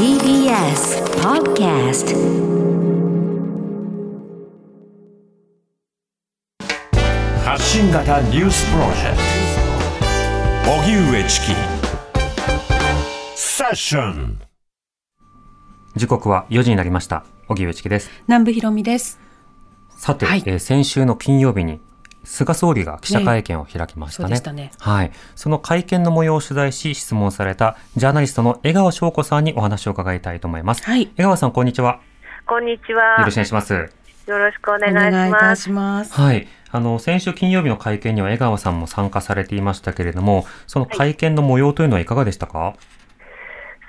TBS Podcast 発信型ニュースプロジェクト。荻上チキ。セッション。時刻は4時になりました。荻上チキです。南部ひろみです。さて、はい。えー先週の金曜日に菅総理が記者会見を開きましたね。そうでしたね。はい。その会見の模様を取材し質問されたジャーナリストの江川翔子さんにお話を伺いたいと思います。はい。江川さん、こんにちは。こんにちは。よろしくお願いします。よろしくお願おいします。します。はい。あの、先週金曜日の会見には江川さんも参加されていましたけれども、その会見の模様というのはいかがでしたか、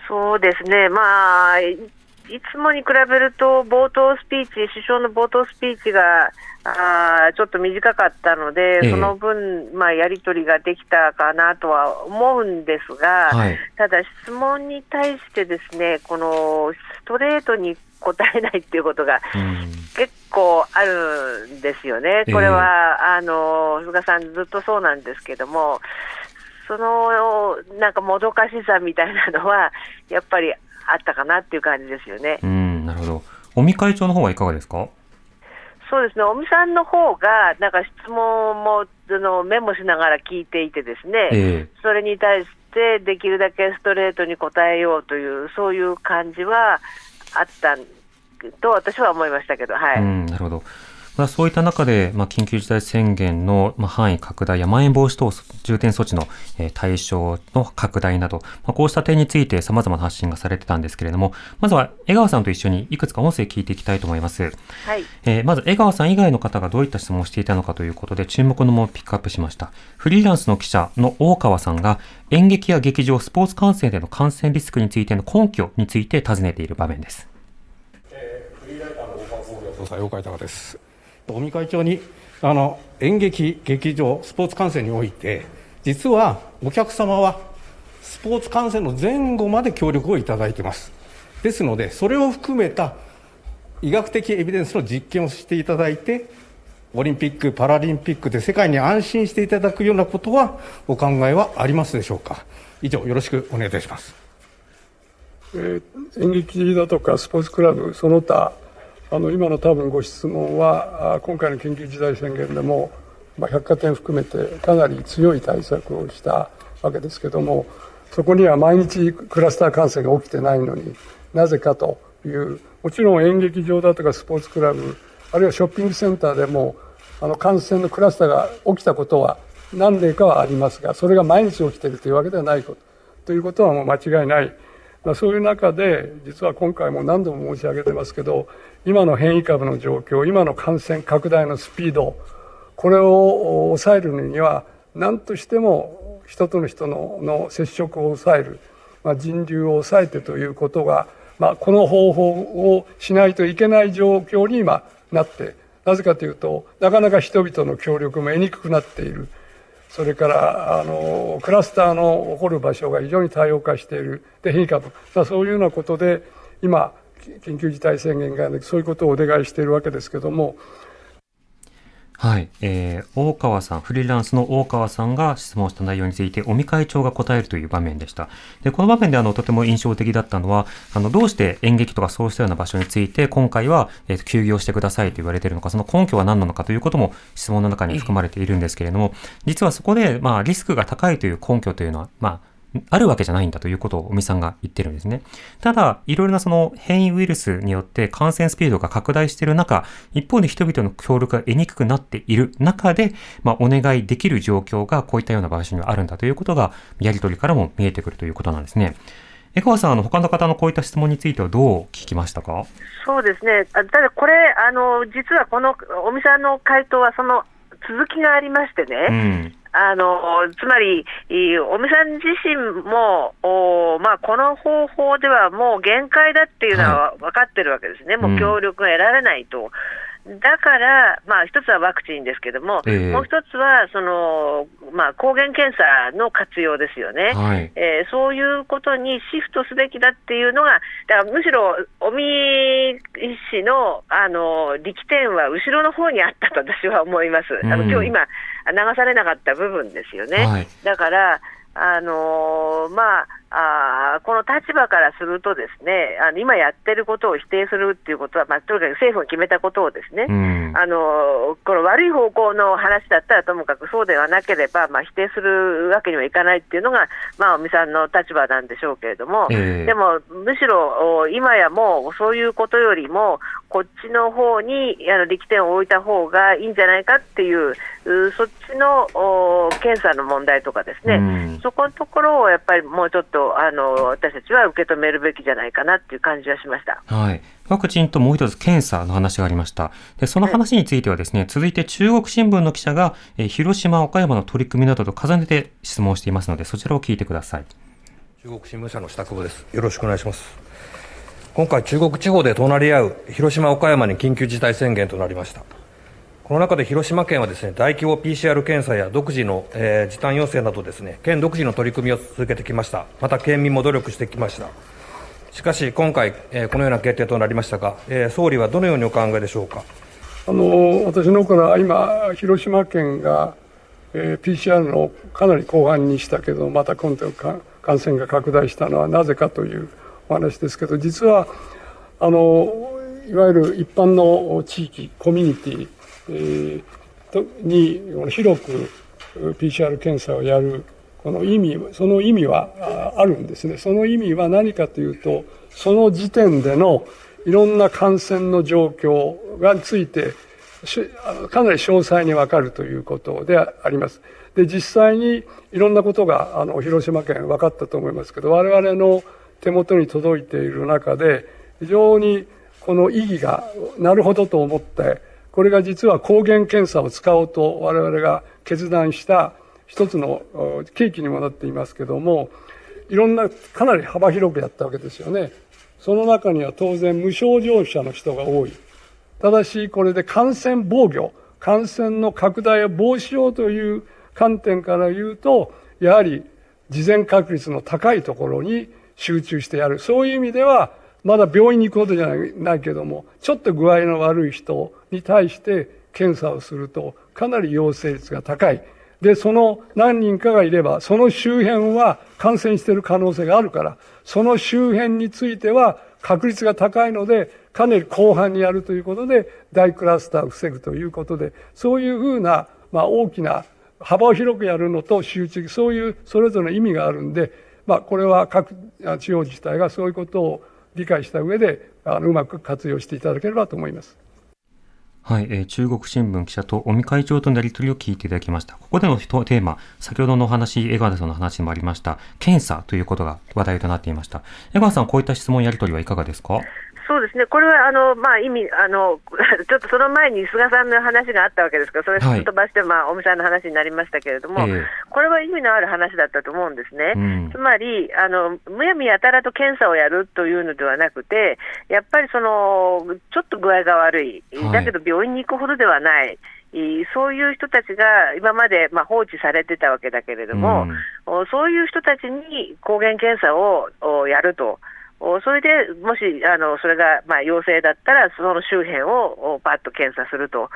そうですね。まあ、いいつもに比べると冒頭スピーチ、首相の冒頭スピーチがあーちょっと短かったので、ええその分、まあ、やり取りができたかなとは思うんですが、はい。ただ質問に対してですね、このストレートに答えないっていうことがうん。結構あるんですよね、これは、あの菅さん、ずっとそうなんですけども、そのなんかもどかしさみたいなのは、やっぱりあったかなっていう感じですよね。うん、なるほど。尾身会長の方はいかがですか？そうですね、尾身さんの方が、なんか質問もあのメモしながら聞いていてですね、えそれに対してできるだけストレートに答えようという、そういう感じはあったと私は思いましたけど、はい。うん、なるほど。まあ、そういった中で、まあ、緊急事態宣言の、まあ、範囲拡大やまん延防止等重点措置の、えー対象の拡大など、まあ、こうした点について様々な発信がされてたんですけれども、まずは江川さんと一緒にいくつか音声聞いていきたいと思います。はいえーまず江川さん以外の方がどういった質問をしていたのかということで注目のものをピックアップしました。フリーランスの記者の大川さんが演劇や劇場、スポーツ観戦での感染リスクについての根拠について尋ねている場面です。総裁岡井隆です尾身会長にあの演劇、劇場、スポーツ観戦において実はお客様はスポーツ観戦の前後まで協力をいただいています。ですのでそれを含めた医学的エビデンスの実験をしていただいてオリンピック・パラリンピックで世界に安心していただくようなことはお考えはありますでしょうか。以上よろしくお願いいたします。えー演劇だとかスポーツクラブ、その他、あの今の多分ご質問は、今回の緊急事態宣言でも、まあ、百貨店含めてかなり強い対策をしたわけですけども、そこには毎日クラスター感染が起きてないのになぜかという、もちろん演劇場だとかスポーツクラブ、あるいはショッピングセンターでも、あの感染のクラスターが起きたことは何例かはありますが、それが毎日起きているというわけではないこと。ということはもう間違いない。まあ、そういう中で、実は今回も何度も申し上げてますけど、今の変異株の状況、今の感染拡大のスピード、これを抑えるには、何としても人との人のの接触を抑える、まあ、人流を抑えてということが、まあ、この方法をしないといけない状況に今なって、なぜかというと、なかなか人々の協力も得にくくなっている。それからあのクラスターの起こる場所が非常に多様化している、で変異株、まあ、そういうようなことで、今、緊急事態宣言が、そういうことをお願いしているわけですけども、はい、えー、大川さん、フリーランスの大川さんが質問した内容について、尾身会長が答えるという場面でした。で、この場面であの、とても印象的だったのは、あの、どうして演劇とかそうしたような場所について、今回は、えー休業してくださいと言われているのか、その根拠は何なのかということも質問の中に含まれているんですけれども、実はそこで、まあ、リスクが高いという根拠というのは、まあ、あるわけじゃないんだということを尾身さんが言ってるんですね。ただ、いろいろなその変異ウイルスによって感染スピードが拡大している中、一方で人々の協力が得にくくなっている中で、まあ、お願いできる状況がこういったような場所にはあるんだということが、やり取りからも見えてくるということなんですね。江川さん、あの、他の方のこういった質問についてはどう聞きましたか？そうですね、あただこれ、あの実はこの尾身さんの回答は、その続きがありましてね、うん。あのつまり、い尾身さん自身も、おまあ、この方法ではもう限界だっていうのは分かってるわけですね、もう協力が得られないと。だから、まあ、一つはワクチンですけども、ええもう一つはその、まあ、抗原検査の活用ですよね。はい。えーそういうことにシフトすべきだっていうのが、だからむしろ尾身氏のあの力点は後ろの方にあったと私は思います、あうんの今日今、流されなかった部分ですよね。はいだからあのーまああこの立場からすると、ですねあの今やってることを否定するっていうことは、まあ、とにかく政府が決めたことをですね、うん、あのこの悪い方向の話だったらともかくそうではなければ、まあ、否定するわけにはいかないっていうのが、まあ、尾身さんの立場なんでしょうけれども、えー、でもむしろ今やもうそういうことよりも、こっちの方にあの力点を置いた方がいいんじゃないかっていう、そっちの検査の問題とかですね、うん、そこのところをやっぱりもうちょっとあの私たちは受け止めるべきじゃないかなっていう感じはしました。はいワクチンともう一つ検査の話がありました。で、その話についてはですね、続いて中国新聞の記者が、え広島、岡山の取り組みなどと重ねて質問していますので、そちらを聞いてください。中国新聞社の下久保です。よろしくお願いします。今回中国地方で隣り合う広島、岡山に緊急事態宣言となりました。この中で広島県はですね大規模 PCR 検査や独自の、えー、時短要請などですね県独自の取り組みを続けてきました。また県民も努力してきました。しかし今回、えー、このような決定となりましたが、えー、総理はどのようにお考えでしょうか？あの私のから今広島県が、えー、PCR のかなり後半にしたけどまた今度感染が拡大したのはなぜかというお話ですけど実はあのいわゆる一般の地域コミュニティえー、に広く PCR 検査をやるこの意味その意味はあるんですねその意味は何かというとその時点でのいろんな感染の状況がついてかなり詳細にわかるということであります。で、実際にいろんなことが、あの、広島県分かったと思いますけど、我々の手元に届いている中で、非常にこの意義が、なるほどと思って、これが実は抗原検査を使おうと我々が決断した一つの契機にもなっていますけども、いろんな、かなり幅広くやったわけですよね。その中には当然無症状者の人が多い。ただし、これで感染防御、感染の拡大を防止しようという観点から言うと、やはり事前確率の高いところに集中してやる。そういう意味では、まだ病院に行くことじゃないけども、ちょっと具合の悪い人に対して検査をすると、かなり陽性率が高い。で、その何人かがいれば、その周辺は感染している可能性があるから、その周辺については確率が高いので、かなり後半にやるということで、大クラスターを防ぐということで、そういうふうな、まあ大きな幅を広くやるのと集中、そういうそれぞれの意味があるんで、まあこれは各地方自治体がそういうことを理解した上であのうまく活用していただければと思います。はい、えー、中国新聞記者と尾身会長とのやり取りを聞いていただきました。ここでのテーマ、先ほどのお話、江川さんの話にもありました、検査ということが話題となっていました。江川さん、こういった質問やり取りはいかがですか？そうですね、これはあの、まあ、意味あの、ちょっとその前に菅さんの話があったわけですから、それを飛ばして、はい、まあ、尾身さんの話になりましたけれども、えー、これは意味のある話だったと思うんですね。うん、つまりあの、むやみやたらと検査をやるというのではなくて、やっぱりそのちょっと具合が悪い、だけど病院に行くほどではない。そういう人たちが今までまあ放置されてたわけだけれども、うん、そういう人たちに抗原検査をやると。それでもしあのそれがまあ陽性だったら、その周辺をパッと検査すると、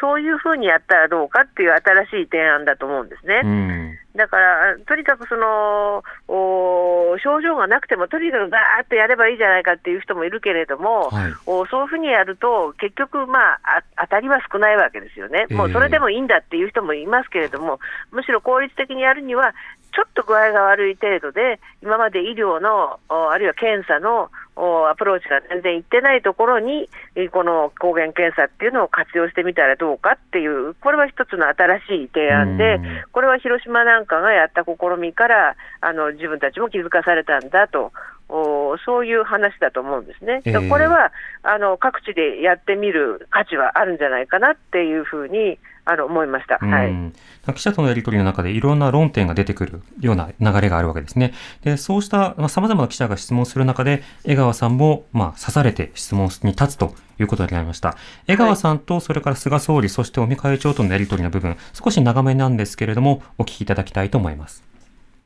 そういうふうにやったらどうかっていう新しい提案だと思うんですね。うん。だから、とにかくその症状がなくても、とにかくガーッとやればいいじゃないかっていう人もいるけれども、はい、そういうふうにやると、結局、まあ、当たりは少ないわけですよね、もうそれでもいいんだっていう人もいますけれども、むしろ効率的にやるには、ちょっと具合が悪い程度で、今まで医療の、あるいは検査のアプローチが全然いってないところに、この抗原検査っていうのを活用してみたらどうかっていう、これは一つの新しい提案で、これは広島なんかがやった試みから、あの自分たちも気づかされたんだと。そういう話だと思うんですね。えー、これはあの各地でやってみる価値はあるんじゃないかなっていうふうにあの思いました、はい、記者とのやり取りの中でいろんな論点が出てくるような流れがあるわけですね。でそうしたさまざ、まな記者が質問する中で、江川さんも、まあ、刺されて質問に立つということになりました。江川さんと、それから菅総理、そして尾身会長とのやり取りの部分、少し長めなんですけれども、お聞きいただきたいと思います。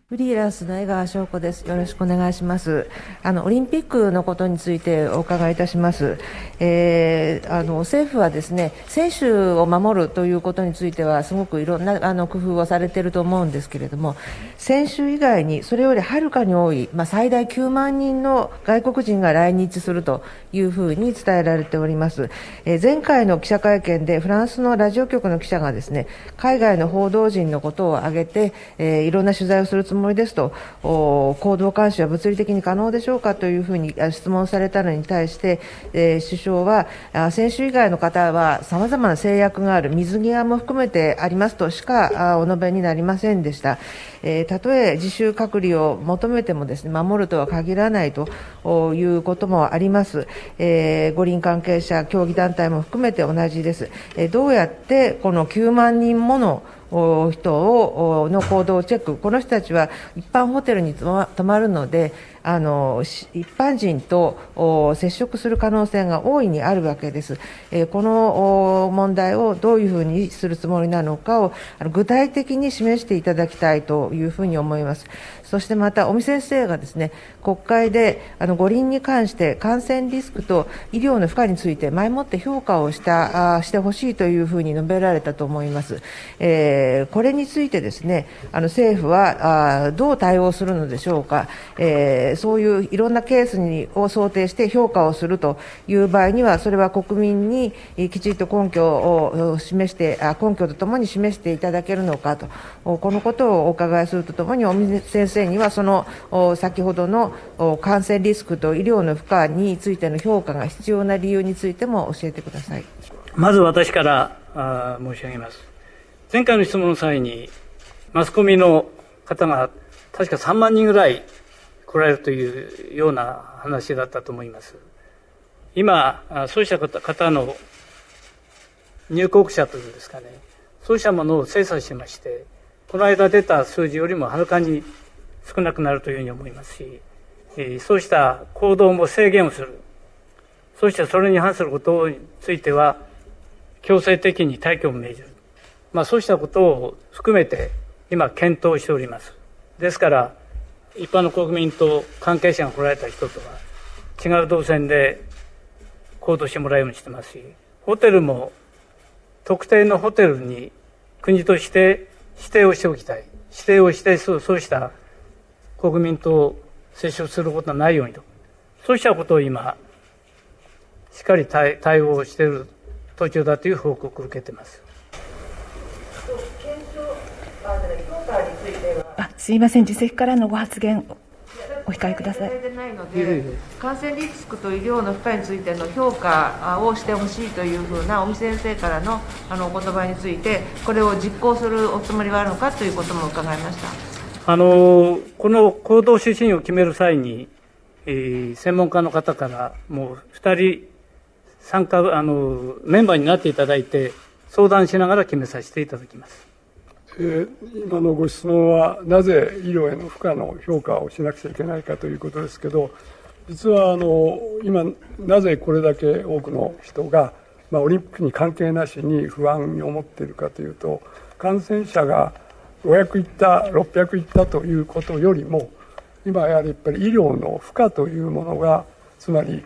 フリーランスの江川翔子です。よろしくお願いします。あの、オリンピックのことについてお伺いいたします。えー、あの、政府はですね、選手を守るということについては、すごくいろんな、あの、工夫をされていると思うんですけれども、選手以外に、それよりはるかに多い、まあ、最大9万人の外国人が来日するというふうに伝えられております。えー、前回の記者会見で、フランスのラジオ局の記者がですね、海外の報道陣のことを挙げて、えー、いろんな取材をするつもりもりですと、行動監視は物理的に可能でしょうかというふうに質問されたのに対して、えー、首相は、選手以外の方はさまざまな制約がある、水際も含めてありますとしかお述べになりませんでした。えー、たとえ自主隔離を求めてもですね、守るとは限らないということもあります。えー、五輪関係者、競技団体も含めて同じです。えー、どうやってこの9万人もの人をの行動をチェック、この人たちは一般ホテルに泊まるので、あの一般人と接触する可能性が大いにあるわけです。えこの問題をどういうふうにするつもりなのかを具体的に示していただきたいというふうに思います。そしてまた尾身先生がですね国会であの五輪に関して感染リスクと医療の負荷について前もって評価をしたあしてほしいというふうに述べられたと思います。えー、これについてですねあの政府はあどう対応するのでしょうか。えーそういういろんなケースにを想定して評価をするという場合には、それは国民にきちんと根拠を示して、根拠とともに示していただけるのかと、このことをお伺いするとともに、尾身先生には、その先ほどの感染リスクと医療の負荷についての評価が必要な理由についても教えてくださいまず私から申し上げます。前回の質問の際に、マスコミの方が確か3万人ぐらい来られるというような話だったと思います。今、そうした方の入国者というんですかね、そうしたものを精査しまして、この間出た数字よりもはるかに少なくなるというふうに思いますし、そうした行動も制限をする。そしてそれに反することについては、強制的に退去を命じる。まあそうしたことを含めて今検討しております。ですから、一般の国民と関係者が来られた人とは違う動線で行動してもらうようにしてますし、ホテルも特定のホテルに国として指定をしておきたい。指定をしてそうそうした国民と接触することがないようにと。そうしたことを今、しっかり対対応している途中だという報告を受けています。あすいません、自席からのご発言、お控えください。感染リスクと医療の負荷についての評価をしてほしいというふうな尾身先生からのあのお言葉について、これを実行するおつもりはあるのかということも伺いましたあのこの行動指針を決める際に、えー、専門家の方からもう2人参加あのメンバーになっていただいて相談しながら決めさせていただきます。え今のご質問は、なぜ医療への負荷の評価をしなくちゃいけないかということですけど、実はあの今、なぜこれだけ多くの人が、まあ、オリンピックに関係なしに不安に思っているかというと、感染者が500いった、600いったということよりも、今やはりやっぱり医療の負荷というものが、つまり、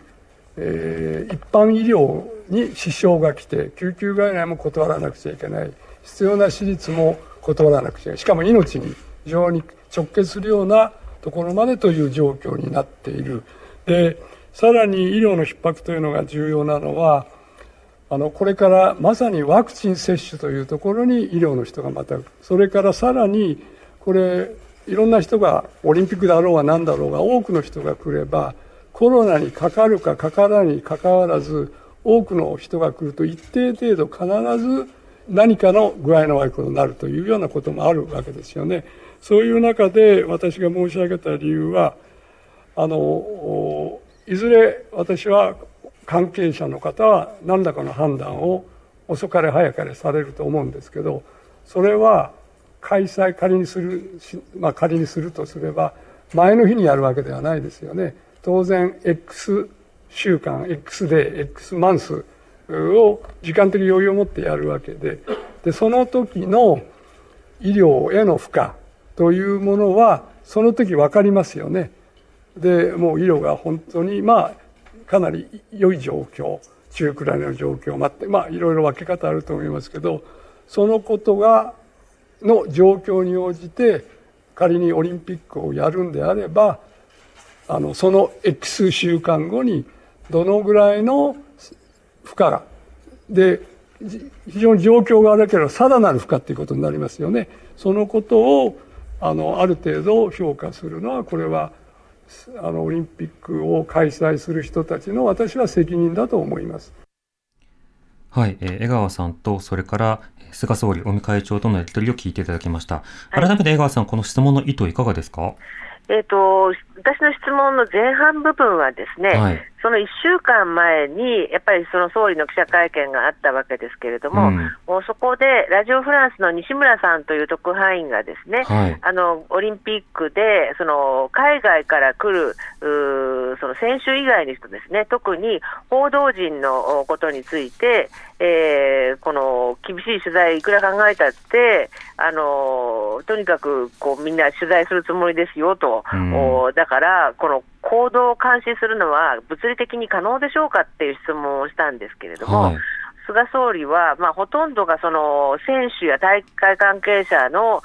えー、一般医療に支障が来て、救急外来も断らなくちゃいけない、必要な手術も断らなくちゃしかも命に非常に直結するようなところまでという状況になっている。で、さらに医療の逼迫というのが重要なのは、あの、これからまさにワクチン接種というところに医療の人がまた、それからさらに、これ、いろんな人が、オリンピックだろうが何だろうが、多くの人が来れば、コロナにかかるかかからにかかわらず、多くの人が来ると一定程度必ず何かの具合の悪いことになるというようなこともあるわけですよね。そういう中で私が申し上げた理由は、あの、いずれ私は関係者の方は何らかの判断を遅かれ早かれされると思うんですけど、それは開催仮にする、まあ仮にするとすれば、前の日にやるわけではないですよね。当然、X 週間、X デー、X マンスを時間的余裕を持ってやるわけで、で、その時の医療への負荷というものは、その時分かりますよね。で、もう医療が本当に、まあ、かなり良い状況、中くらいの状況もあって、まあ、いろいろ分け方あると思いますけど、そのことが、の状況に応じて、仮にオリンピックをやるんであれば、あの、その X 週間後に、どのぐらいの負荷が、で、非常に状況が悪ければさらなる負荷っていうことになりますよね。そのことを、あの、ある程度評価するのは、これは、あの、オリンピックを開催する人たちの私は責任だと思います。はい、えー、江川さんと、それから、菅総理、尾身会長とのやり取りを聞いていただきました。改めて江川さん、この質問の意図いかがですか？えっ、ー、と、私の質問の前半部分はですね、はい、その1週間前に、やっぱりその総理の記者会見があったわけですけれども、うん、もうそこでラジオフランスの西村さんという特派員がですね、はい、あのオリンピックでその海外から来るその選手以外の人ですね、特に報道陣のことについて、えー、この厳しい取材、いくら考えたって、あのとにかくこうみんな取材するつもりですよと、うん、だから、この行動を監視するのは物理的に可能でしょうかっていう質問をしたんですけれども、はい、菅総理は、まあ、ほとんどがその選手や大会関係者の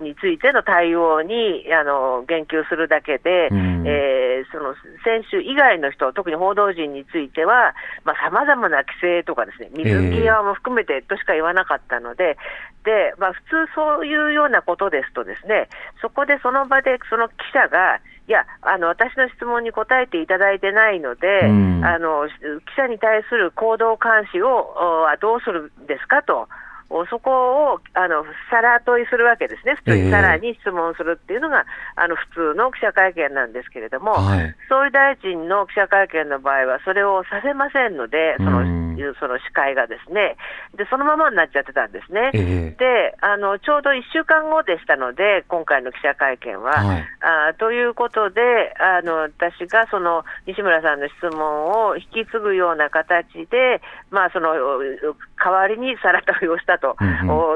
についての対応にあの言及するだけで、うん、えー、その選手以外の人、特に報道陣については、さまざ、まな規制とかですね、水際も含めてとしか言わなかったので、でまあ、普通そういうようなことですと、ですねそこでその場でその記者が、いやあの、私の質問に答えていただいてないので、うん、あの記者に対する行動監視をどうするんですかと。そこをあのさら問いするわけですね、普通にさらに質問するっていうのが、えー、あの普通の記者会見なんですけれども、はい、総理大臣の記者会見の場合は、それをさせませんので、そのその司会がですね。で、そのままになっちゃってたんですね、えー、であのちょうど1週間後でしたので、今回の記者会見は。はい、あということであの、私がその西村さんの質問を引き継ぐような形で、まあ、その代わりにさら問いをしたと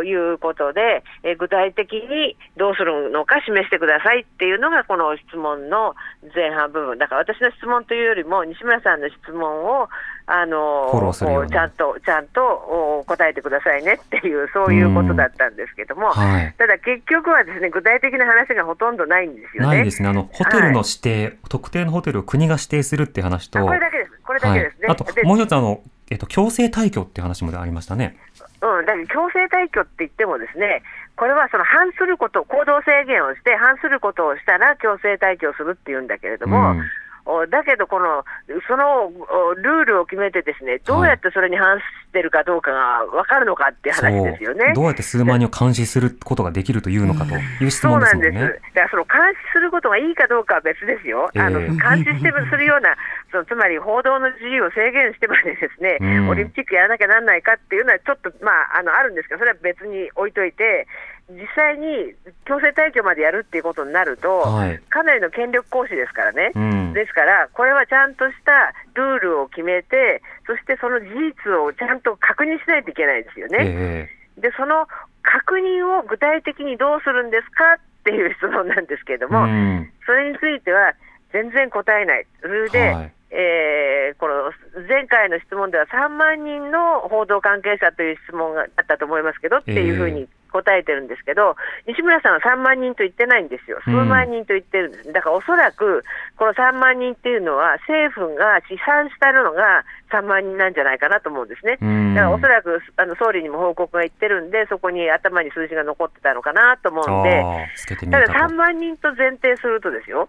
いうことで、うんうん、え具体的にどうするのか示してくださいっていうのが、この質問の前半部分、だから私の質問というよりも、西村さんの質問をあのちゃんとちゃんと答えてくださいねっていう、そういうことだったんですけども、はい、ただ結局はですね具体的な話がほとんどないんですよね。ないですね、あのホテルの指定、はい、特定のホテルを国が指定するっていう話と、これだけです、これだけですね。はい、あともう一つあの、えっと、強制退去っていう話もありましたね。うん、だから強制退去って言ってもですね、これはその反すること、行動制限をして、反することをしたら強制退去するっていうんだけれども、うん。だけどこの、そのルールを決めて、ですねどうやってそれに反してるかどうかが分かるのかっていう話ですよね、どうやって数万人を監視することができるというのかという質問ですもんね。そうなんです。だからその監視することがいいかどうかは別ですよ、えー、あの監視してするような、そのつまり報道の自由を制限してまでですね、うん、オリンピックやらなきゃなんないかっていうのは、ちょっと、まあ、あのあるんですけど、それは別に置いといて、実際に強制退去までやるっていうことになると、はい、かなりの権力行使ですからね、うん、ですから、これはちゃんとしたルールを決めて、そしてその事実をちゃんと確認しないといけないですよね。えー、でその確認を具体的にどうするんですかっていう質問なんですけれども、うん、それについては全然答えない、それで、はい、えー、この前回の質問では3万人の報道関係者という質問があったと思いますけどっていうふうに答えてるんですけど、西村さんは3万人と言ってないんですよ、数万人と言ってるんです、うん、だからおそらくこの3万人っていうのは、政府が試算したのが3万人なんじゃないかなと思うんですね、だからおそらくあの総理にも報告がいってるんで、そこに頭に数字が残ってたのかなと思うんで、ただ3万人と前提するとですよ、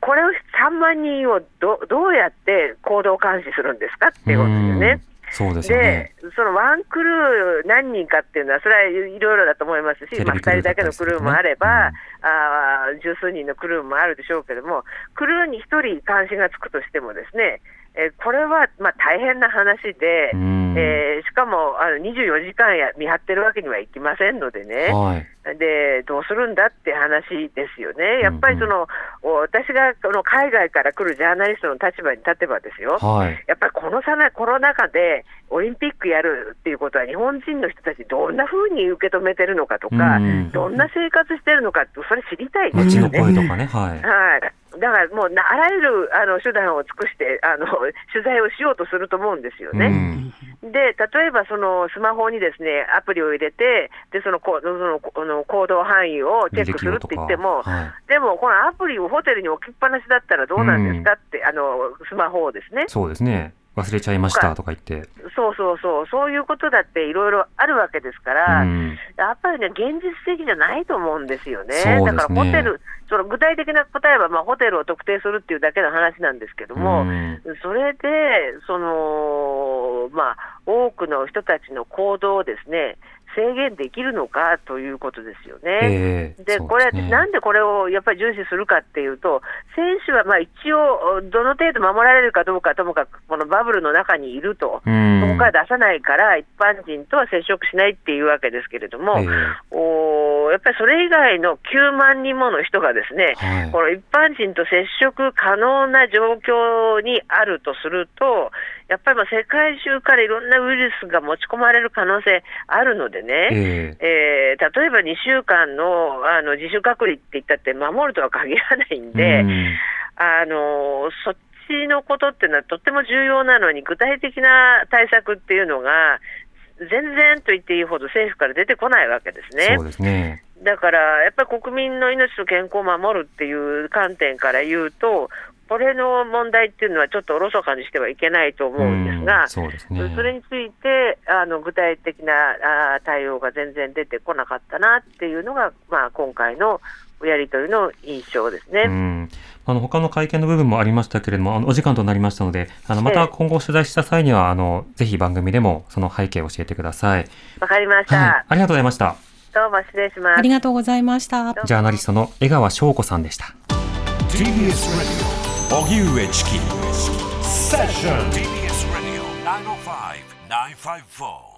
これを3万人をどどうやって行動監視するんですかっていうことですよね。そうですね、でそのワンクルー何人かっていうのは、それはいろいろだと思いますし、まあ、2人だけのクルーもあれば、うん、あ十数人のクルーもあるでしょうけども、クルーに1人監視がつくとしても、ですねえこれはまあ大変な話で、えーしかもあの24時間や見張ってるわけにはいきませんのでね、はい。でどうするんだって話ですよね、やっぱりその、お私がこの海外から来るジャーナリストの立場に立てばですよ、はい。やっぱりこのさなコロナ禍でオリンピックやるっていうことは、日本人の人たち、どんな風に受け止めてるのかとか、うんどんな生活してるのかって、それ知りたいです街のよね。声とかね。はい。はい、だからもうな、あらゆるあの手段を尽くしてあの、取材をしようとすると思うんですよね。うんで例えばそのスマホにですねアプリを入れて、でそのこそのこの行動範囲をチェックするって言っても、はでもこのアプリをホテルに置きっぱなしだったらどうなんですかって、あのスマホをですねい。、そうですね。忘れちゃいましたとか言って。そうそうそう、そういうことだっていろいろあるわけですから、うん。やっぱりね、現実的じゃないと思うんですよね。ね。だからホテル、その具体的な答えは、まあ、ホテルを特定するっていうだけの話なんですけども、うん。それで、その、まあ、多くの人たちの行動をですね、制限できるのかということですよね。ええで、そうこれ、ねなんでこれをやっぱり重視するかっていうと、選手はまあ一応、どの程度守られるかどうかともかく、このバブルの中にいると、うん。そこから出さないから、一般人とは接触しないっていうわけですけれども、ええおーやっぱりそれ以外の9万人もの人がですね、はい。この一般人と接触可能な状況にあるとすると、やっぱりまあ世界中からいろんなウイルスが持ち込まれる可能性あるのでね、ええー例えば2週間のあの自主隔離って言ったって守るとは限らないんで、うんあのそっちのことっていうのはとっても重要なのに、具体的な対策っていうのが、全然と言っていいほど政府から出てこないわけですねそう。ですね。だから、やっぱり国民の命と健康を守るっていう観点から言うと、これの問題っていうのはちょっとおろそかにしてはいけないと思うんですが、うんそうですね。それについてあの具体的なあー対応が全然出てこなかったなっていうのが、まあ、今回のやり取りの印象ですね。うん、あの他の会見の部分もありましたけれども、あのお時間となりましたので、あのまたええ今後取材した際には、あのぜひ番組でもその背景を教えてください。わかりました、はい、ありがとうございました。どうも失礼しますあり。がとうございました。ジャーナリストの江川翔子さんでした。荻上チキセッション TBS Radio 905-954